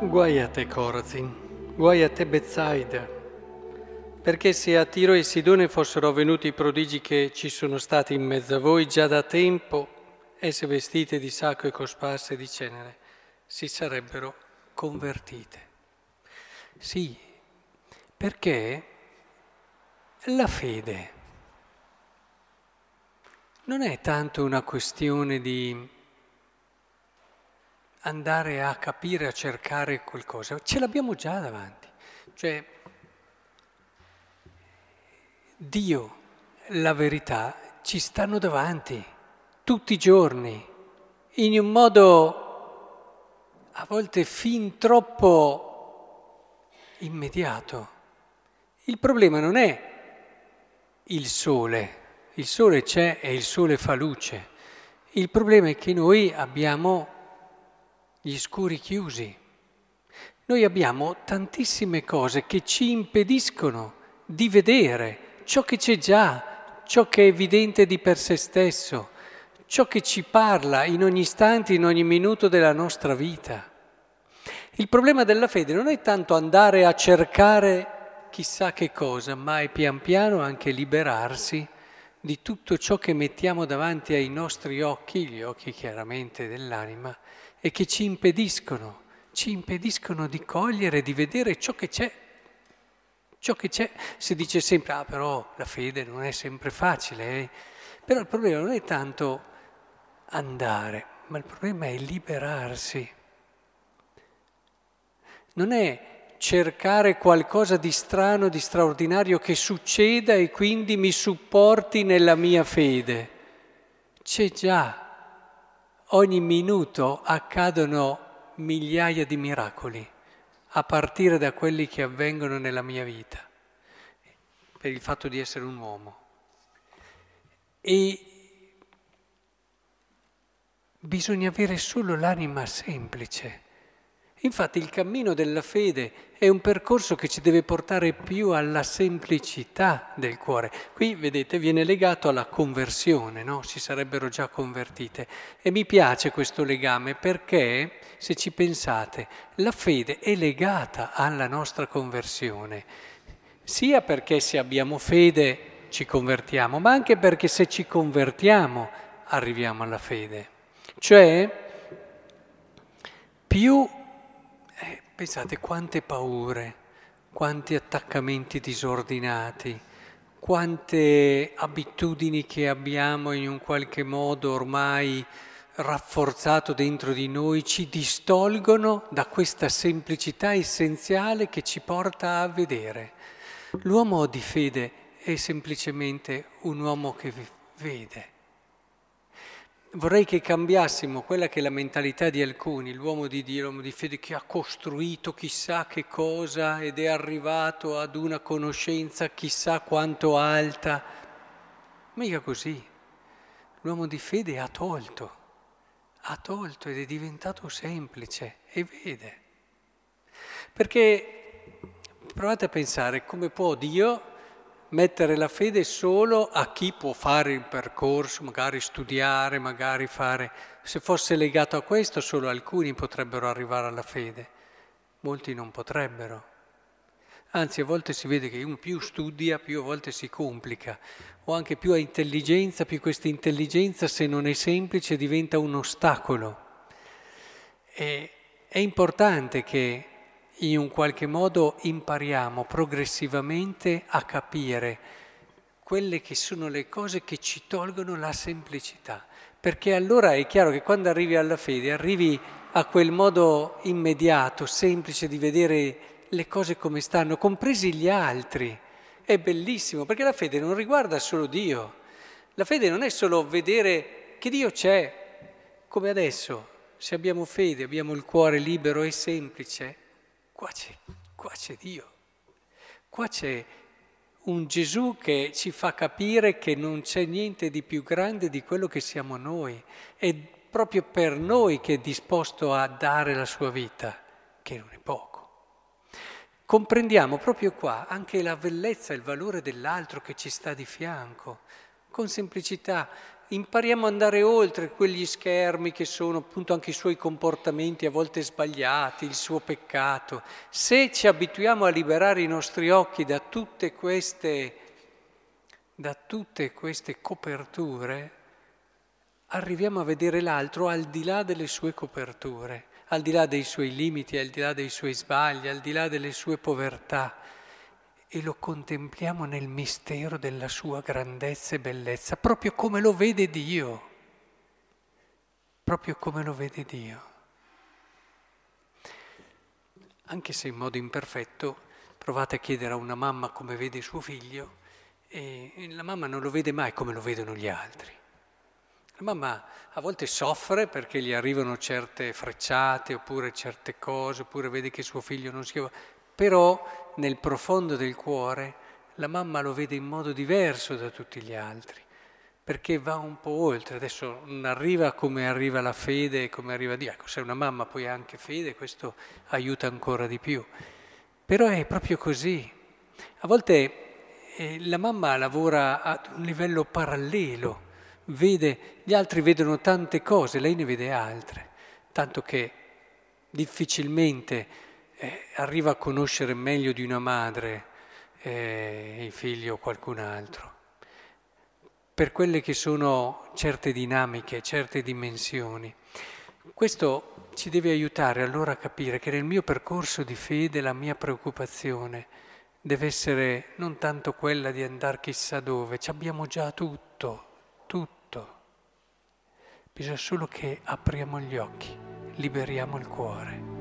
Guai a te Corazin, guai a te Bezzaida, perché se a Tiro e Sidone fossero avvenuti i prodigi che ci sono stati in mezzo a voi già da tempo, esse vestite di sacco e cosparse di cenere, si sarebbero convertite. Sì, perché la fede non è tanto una questione di andare a capire, a cercare qualcosa, ce l'abbiamo già davanti. Cioè, Dio, la verità, ci stanno davanti tutti i giorni, in un modo a volte fin troppo immediato. Il problema non è il sole, il sole c'è e il sole fa luce. Il problema è che noi abbiamo gli scuri chiusi. Noi abbiamo tantissime cose che ci impediscono di vedere ciò che c'è già, ciò che è evidente di per sé stesso, ciò che ci parla in ogni istante, in ogni minuto della nostra vita. Il problema della fede non è tanto andare a cercare chissà che cosa, ma è pian piano anche liberarsi di tutto ciò che mettiamo davanti ai nostri occhi, gli occhi chiaramente dell'anima, e che ci impediscono, ci impediscono di cogliere, di vedere ciò che c'è. Ciò che c'è, si dice sempre, ah però la fede non è sempre facile, eh? però il problema non è tanto andare, ma il problema è liberarsi. Non è cercare qualcosa di strano, di straordinario che succeda e quindi mi supporti nella mia fede. C'è già. Ogni minuto accadono migliaia di miracoli, a partire da quelli che avvengono nella mia vita, per il fatto di essere un uomo. E bisogna avere solo l'anima semplice Infatti il cammino della fede è un percorso che ci deve portare più alla semplicità del cuore. Qui, vedete, viene legato alla conversione, no? Si sarebbero già convertite. E mi piace questo legame perché, se ci pensate, la fede è legata alla nostra conversione, sia perché se abbiamo fede ci convertiamo, ma anche perché se ci convertiamo arriviamo alla fede. Cioè, più Pensate quante paure, quanti attaccamenti disordinati, quante abitudini che abbiamo in un qualche modo ormai rafforzato dentro di noi ci distolgono da questa semplicità essenziale che ci porta a vedere. L'uomo di fede è semplicemente un uomo che vede Vorrei che cambiassimo quella che è la mentalità di alcuni, l'uomo di Dio, l'uomo di fede che ha costruito chissà che cosa ed è arrivato ad una conoscenza chissà quanto alta. Mica così. L'uomo di fede ha tolto, ha tolto ed è diventato semplice e vede. Perché provate a pensare come può Dio mettere la fede solo a chi può fare il percorso, magari studiare, magari fare... Se fosse legato a questo solo alcuni potrebbero arrivare alla fede, molti non potrebbero. Anzi, a volte si vede che uno più studia, più a volte si complica, o anche più ha intelligenza, più questa intelligenza, se non è semplice, diventa un ostacolo. E è importante che in un qualche modo impariamo progressivamente a capire quelle che sono le cose che ci tolgono la semplicità. Perché allora è chiaro che quando arrivi alla fede arrivi a quel modo immediato, semplice di vedere le cose come stanno, compresi gli altri. È bellissimo perché la fede non riguarda solo Dio. La fede non è solo vedere che Dio c'è, come adesso. Se abbiamo fede, abbiamo il cuore libero e semplice, Qua c'è, qua c'è Dio, qua c'è un Gesù che ci fa capire che non c'è niente di più grande di quello che siamo noi. È proprio per noi che è disposto a dare la sua vita, che non è poco. Comprendiamo proprio qua anche la bellezza e il valore dell'altro che ci sta di fianco. Con semplicità impariamo ad andare oltre quegli schermi che sono appunto anche i suoi comportamenti a volte sbagliati, il suo peccato. Se ci abituiamo a liberare i nostri occhi da tutte queste, da tutte queste coperture, arriviamo a vedere l'altro al di là delle sue coperture, al di là dei suoi limiti, al di là dei suoi sbagli, al di là delle sue povertà e lo contempliamo nel mistero della sua grandezza e bellezza, proprio come lo vede Dio, proprio come lo vede Dio. Anche se in modo imperfetto, provate a chiedere a una mamma come vede suo figlio e la mamma non lo vede mai come lo vedono gli altri. La mamma a volte soffre perché gli arrivano certe frecciate oppure certe cose, oppure vede che suo figlio non si però nel profondo del cuore la mamma lo vede in modo diverso da tutti gli altri, perché va un po' oltre. Adesso non arriva come arriva la fede come arriva Dio. Ecco, se una mamma poi ha anche fede, questo aiuta ancora di più. Però è proprio così. A volte eh, la mamma lavora ad un livello parallelo, vede, gli altri vedono tante cose, lei ne vede altre, tanto che difficilmente eh, arriva a conoscere meglio di una madre eh, il figlio o qualcun altro, per quelle che sono certe dinamiche, certe dimensioni. Questo ci deve aiutare allora a capire che nel mio percorso di fede la mia preoccupazione deve essere non tanto quella di andare chissà dove, ci abbiamo già tutto, tutto. Bisogna solo che apriamo gli occhi, liberiamo il cuore.